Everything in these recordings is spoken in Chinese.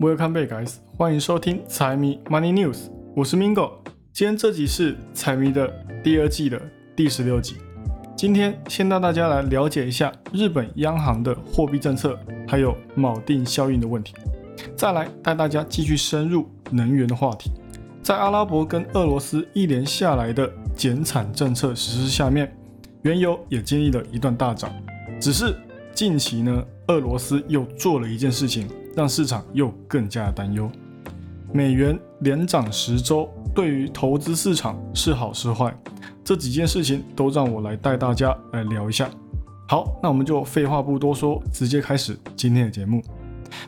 Welcome back, guys！欢迎收听财迷 Money News，我是 Mingo。今天这集是财迷的第二季的第十六集。今天先带大家来了解一下日本央行的货币政策，还有锚定效应的问题。再来带大家继续深入能源的话题。在阿拉伯跟俄罗斯一连下来的减产政策实施下面，原油也经历了一段大涨。只是近期呢，俄罗斯又做了一件事情。让市场又更加担忧，美元连涨十周，对于投资市场是好是坏？这几件事情都让我来带大家来聊一下。好，那我们就废话不多说，直接开始今天的节目。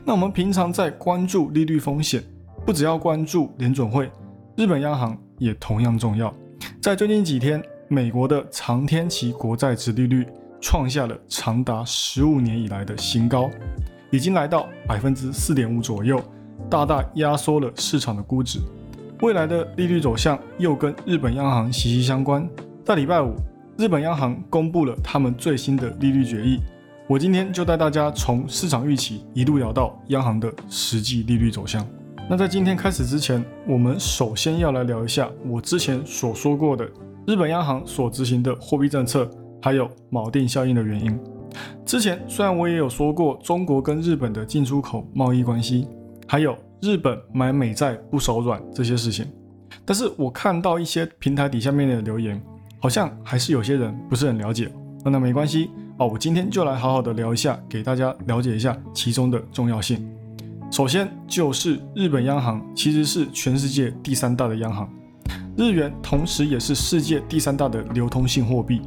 那我们平常在关注利率风险，不只要关注联准会，日本央行也同样重要。在最近几天，美国的长天期国债值利率创下了长达十五年以来的新高。已经来到百分之四点五左右，大大压缩了市场的估值。未来的利率走向又跟日本央行息息相关。在礼拜五，日本央行公布了他们最新的利率决议。我今天就带大家从市场预期一路聊到央行的实际利率走向。那在今天开始之前，我们首先要来聊一下我之前所说过的日本央行所执行的货币政策，还有锚定效应的原因。之前虽然我也有说过中国跟日本的进出口贸易关系，还有日本买美债不手软这些事情，但是我看到一些平台底下面的留言，好像还是有些人不是很了解。那那没关系哦，我今天就来好好的聊一下，给大家了解一下其中的重要性。首先就是日本央行其实是全世界第三大的央行，日元同时也是世界第三大的流通性货币。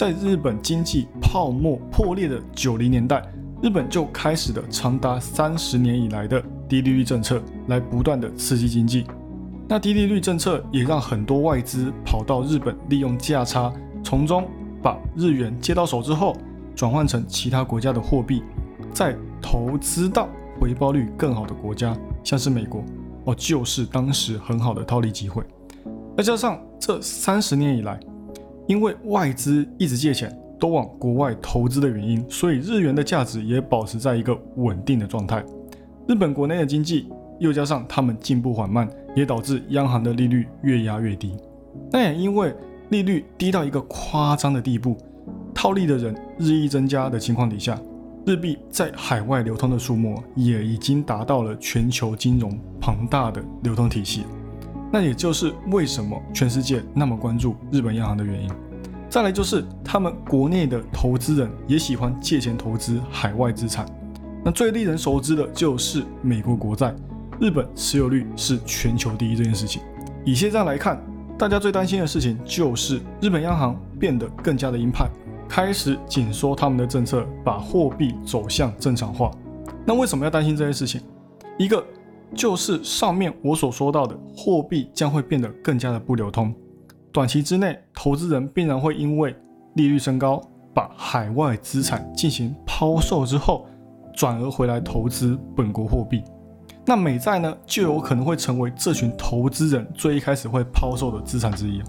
在日本经济泡沫破裂的九零年代，日本就开始了长达三十年以来的低利率政策，来不断的刺激经济。那低利率政策也让很多外资跑到日本，利用价差，从中把日元接到手之后，转换成其他国家的货币，再投资到回报率更好的国家，像是美国，哦，就是当时很好的套利机会。再加上这三十年以来。因为外资一直借钱都往国外投资的原因，所以日元的价值也保持在一个稳定的状态。日本国内的经济又加上他们进步缓慢，也导致央行的利率越压越低。那也因为利率低到一个夸张的地步，套利的人日益增加的情况底下，日币在海外流通的数目也已经达到了全球金融庞大的流通体系。那也就是为什么全世界那么关注日本央行的原因。再来就是他们国内的投资人也喜欢借钱投资海外资产。那最令人熟知的就是美国国债，日本持有率是全球第一这件事情。以现在来看，大家最担心的事情就是日本央行变得更加的鹰派，开始紧缩他们的政策，把货币走向正常化。那为什么要担心这件事情？一个。就是上面我所说到的，货币将会变得更加的不流通。短期之内，投资人必然会因为利率升高，把海外资产进行抛售之后，转而回来投资本国货币。那美债呢，就有可能会成为这群投资人最一开始会抛售的资产之一。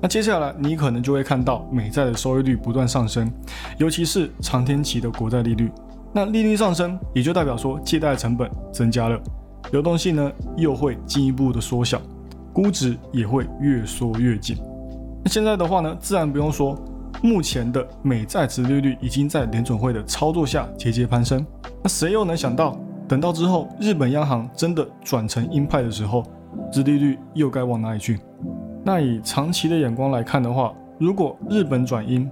那接下来你可能就会看到美债的收益率不断上升，尤其是长天期的国债利率。那利率上升，也就代表说借贷成本增加了。流动性呢又会进一步的缩小，估值也会越缩越紧。那现在的话呢，自然不用说，目前的美债值利率已经在联准会的操作下节节攀升。那谁又能想到，等到之后日本央行真的转成鹰派的时候，值利率又该往哪里去？那以长期的眼光来看的话，如果日本转鹰，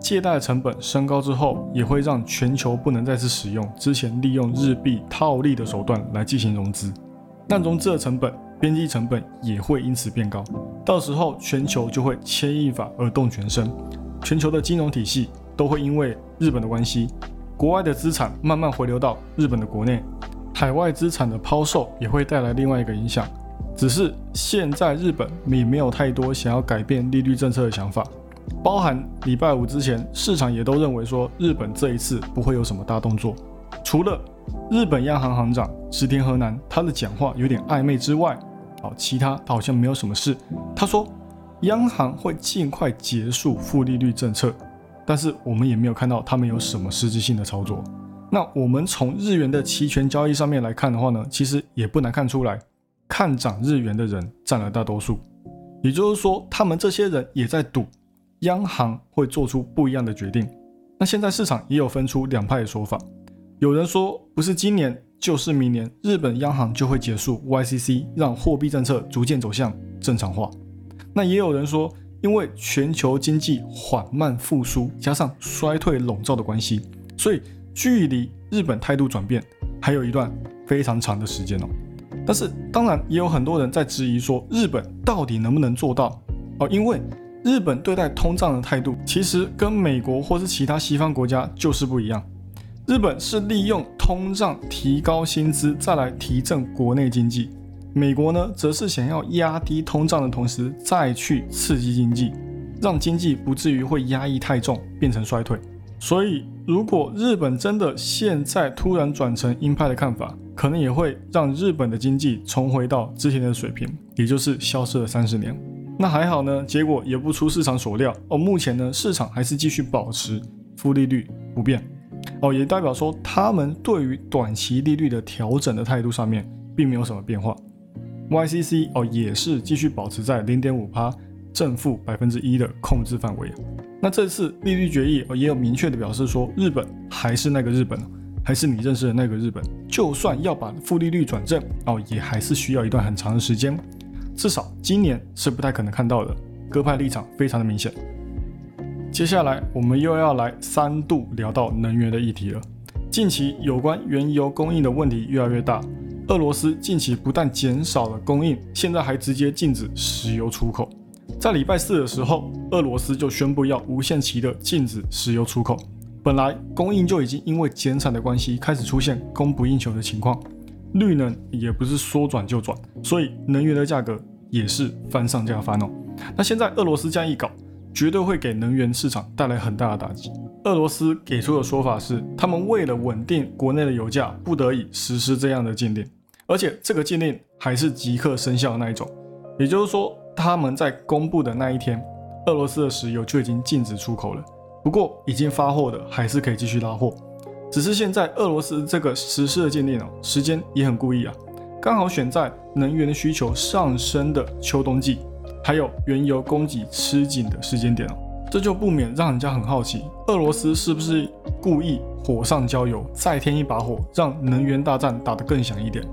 借贷成本升高之后，也会让全球不能再次使用之前利用日币套利的手段来进行融资，那融资的成本、边际成本也会因此变高，到时候全球就会牵一发而动全身，全球的金融体系都会因为日本的关系，国外的资产慢慢回流到日本的国内，海外资产的抛售也会带来另外一个影响，只是现在日本也没有太多想要改变利率政策的想法。包含礼拜五之前，市场也都认为说日本这一次不会有什么大动作。除了日本央行行长石田河南他的讲话有点暧昧之外，好，其他好像没有什么事。他说央行会尽快结束负利率政策，但是我们也没有看到他们有什么实质性的操作。那我们从日元的期权交易上面来看的话呢，其实也不难看出来，看涨日元的人占了大多数。也就是说，他们这些人也在赌央行会做出不一样的决定。那现在市场也有分出两派的说法，有人说不是今年就是明年，日本央行就会结束 YCC，让货币政策逐渐走向正常化。那也有人说，因为全球经济缓慢复苏，加上衰退笼罩的关系，所以距离日本态度转变还有一段非常长的时间哦。但是当然也有很多人在质疑说，日本到底能不能做到哦？因为日本对待通胀的态度，其实跟美国或是其他西方国家就是不一样。日本是利用通胀提高薪资，再来提振国内经济；美国呢，则是想要压低通胀的同时，再去刺激经济，让经济不至于会压抑太重，变成衰退。所以，如果日本真的现在突然转成鹰派的看法，可能也会让日本的经济重回到之前的水平，也就是消失了三十年。那还好呢，结果也不出市场所料哦。目前呢，市场还是继续保持负利率不变哦，也代表说他们对于短期利率的调整的态度上面并没有什么变化。YCC 哦也是继续保持在零点五趴正负百分之一的控制范围。那这次利率决议哦也有明确的表示说，日本还是那个日本。还是你认识的那个日本，就算要把负利率转正哦，也还是需要一段很长的时间，至少今年是不太可能看到的。鸽派立场非常的明显。接下来我们又要来三度聊到能源的议题了。近期有关原油供应的问题越来越大，俄罗斯近期不但减少了供应，现在还直接禁止石油出口。在礼拜四的时候，俄罗斯就宣布要无限期的禁止石油出口。本来供应就已经因为减产的关系开始出现供不应求的情况，绿能也不是说转就转，所以能源的价格也是翻上加翻哦。那现在俄罗斯这样一搞，绝对会给能源市场带来很大的打击。俄罗斯给出的说法是，他们为了稳定国内的油价，不得已实施这样的禁令，而且这个禁令还是即刻生效的那一种。也就是说，他们在公布的那一天，俄罗斯的石油就已经禁止出口了。不过已经发货的还是可以继续拉货，只是现在俄罗斯这个实施的禁令哦，时间也很故意啊，刚好选在能源的需求上升的秋冬季，还有原油供给吃紧的时间点哦，这就不免让人家很好奇，俄罗斯是不是故意火上浇油，再添一把火，让能源大战打得更响一点？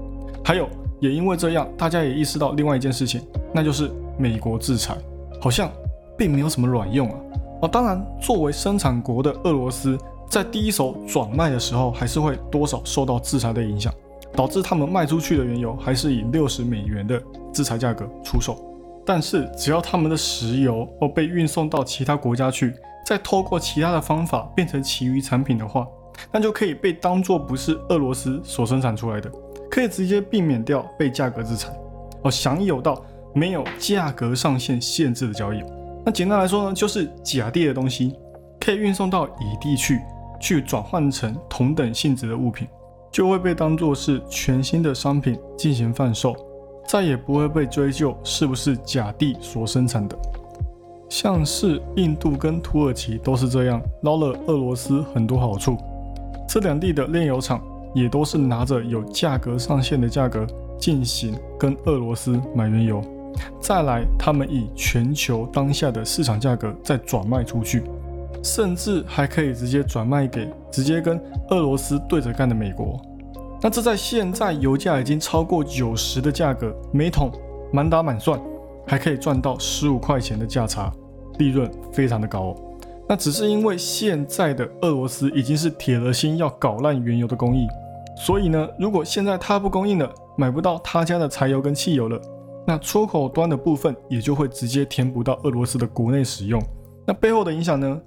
还有，也因为这样，大家也意识到另外一件事情，那就是美国制裁好像并没有什么卵用啊。哦，当然，作为生产国的俄罗斯，在第一手转卖的时候，还是会多少受到制裁的影响，导致他们卖出去的原油还是以六十美元的制裁价格出售。但是，只要他们的石油哦被运送到其他国家去，再透过其他的方法变成其余产品的话，那就可以被当作不是俄罗斯所生产出来的，可以直接避免掉被价格制裁，哦，享有到没有价格上限限制的交易。那简单来说呢，就是甲地的东西可以运送到乙地去，去转换成同等性质的物品，就会被当作是全新的商品进行贩售，再也不会被追究是不是甲地所生产的。像是印度跟土耳其都是这样，捞了俄罗斯很多好处。这两地的炼油厂也都是拿着有价格上限的价格进行跟俄罗斯买原油。再来，他们以全球当下的市场价格再转卖出去，甚至还可以直接转卖给直接跟俄罗斯对着干的美国。那这在现在油价已经超过九十的价格，每桶满打满算还可以赚到十五块钱的价差，利润非常的高。那只是因为现在的俄罗斯已经是铁了心要搞烂原油的工艺，所以呢，如果现在他不供应了，买不到他家的柴油跟汽油了。那出口端的部分也就会直接填补到俄罗斯的国内使用，那背后的影响呢，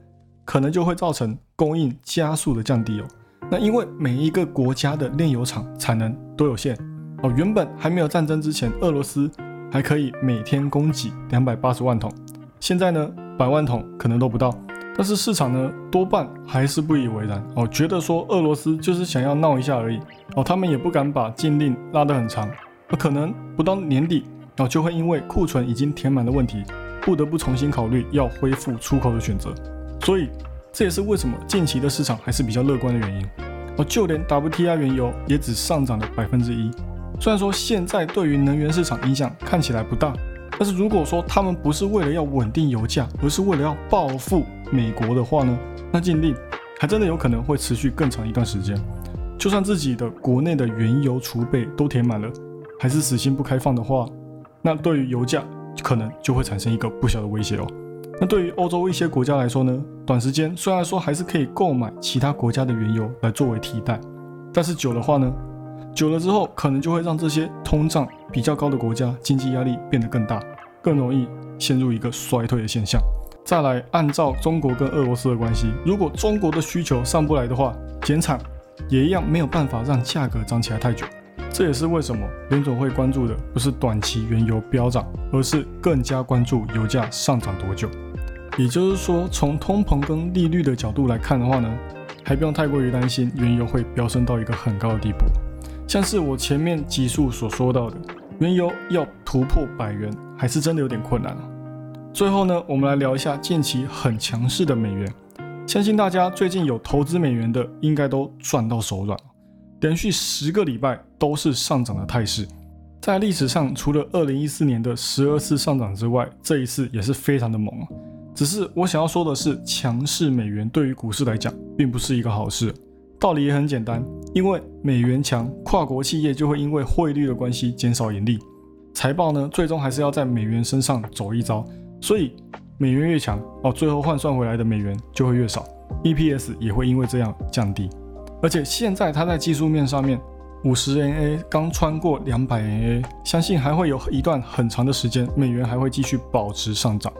可能就会造成供应加速的降低哦。那因为每一个国家的炼油厂产能都有限哦，原本还没有战争之前，俄罗斯还可以每天供给两百八十万桶，现在呢，百万桶可能都不到。但是市场呢，多半还是不以为然哦，觉得说俄罗斯就是想要闹一下而已哦，他们也不敢把禁令拉得很长，可能不到年底。哦就会因为库存已经填满的问题，不得不重新考虑要恢复出口的选择。所以这也是为什么近期的市场还是比较乐观的原因。而就连 WTI 原油也只上涨了百分之一。虽然说现在对于能源市场影响看起来不大，但是如果说他们不是为了要稳定油价，而是为了要报复美国的话呢，那禁令还真的有可能会持续更长一段时间。就算自己的国内的原油储备都填满了，还是死心不开放的话，那对于油价可能就会产生一个不小的威胁哦。那对于欧洲一些国家来说呢，短时间虽然说还是可以购买其他国家的原油来作为替代，但是久的话呢，久了之后可能就会让这些通胀比较高的国家经济压力变得更大，更容易陷入一个衰退的现象。再来，按照中国跟俄罗斯的关系，如果中国的需求上不来的话，减产。也一样没有办法让价格涨起来太久，这也是为什么联总会关注的不是短期原油飙涨，而是更加关注油价上涨多久。也就是说，从通膨跟利率的角度来看的话呢，还不用太过于担心原油会飙升到一个很高的地步。像是我前面集数所说到的，原油要突破百元，还是真的有点困难最后呢，我们来聊一下近期很强势的美元。相信大家最近有投资美元的，应该都赚到手软。连续十个礼拜都是上涨的态势，在历史上除了二零一四年的十二次上涨之外，这一次也是非常的猛啊。只是我想要说的是，强势美元对于股市来讲，并不是一个好事。道理也很简单，因为美元强，跨国企业就会因为汇率的关系减少盈利，财报呢，最终还是要在美元身上走一遭，所以。美元越强哦，最后换算回来的美元就会越少，EPS 也会因为这样降低。而且现在它在技术面上面，五十 NA 刚穿过两百 NA，相信还会有一段很长的时间，美元还会继续保持上涨。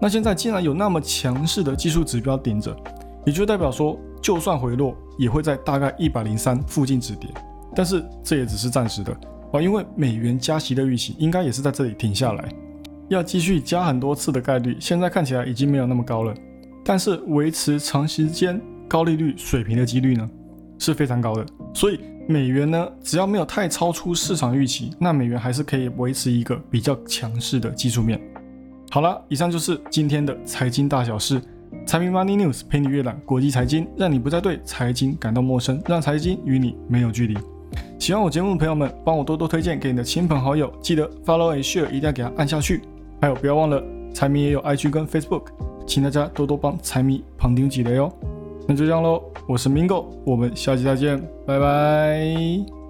那现在既然有那么强势的技术指标顶着，也就代表说，就算回落，也会在大概一百零三附近止跌。但是这也只是暂时的啊，因为美元加息的预期应该也是在这里停下来。要继续加很多次的概率，现在看起来已经没有那么高了。但是维持长时间高利率水平的几率呢，是非常高的。所以美元呢，只要没有太超出市场预期，那美元还是可以维持一个比较强势的技术面。好了，以上就是今天的财经大小事，财迷 Money News 陪你阅览国际财经，让你不再对财经感到陌生，让财经与你没有距离。喜欢我节目的朋友们，帮我多多推荐给你的亲朋好友，记得 Follow and Share 一定要给他按下去。还有，不要忘了，财迷也有 IG 跟 Facebook，请大家多多帮财迷旁听几雷哦。那就这样喽，我是 Mingo，我们下期再见，拜拜。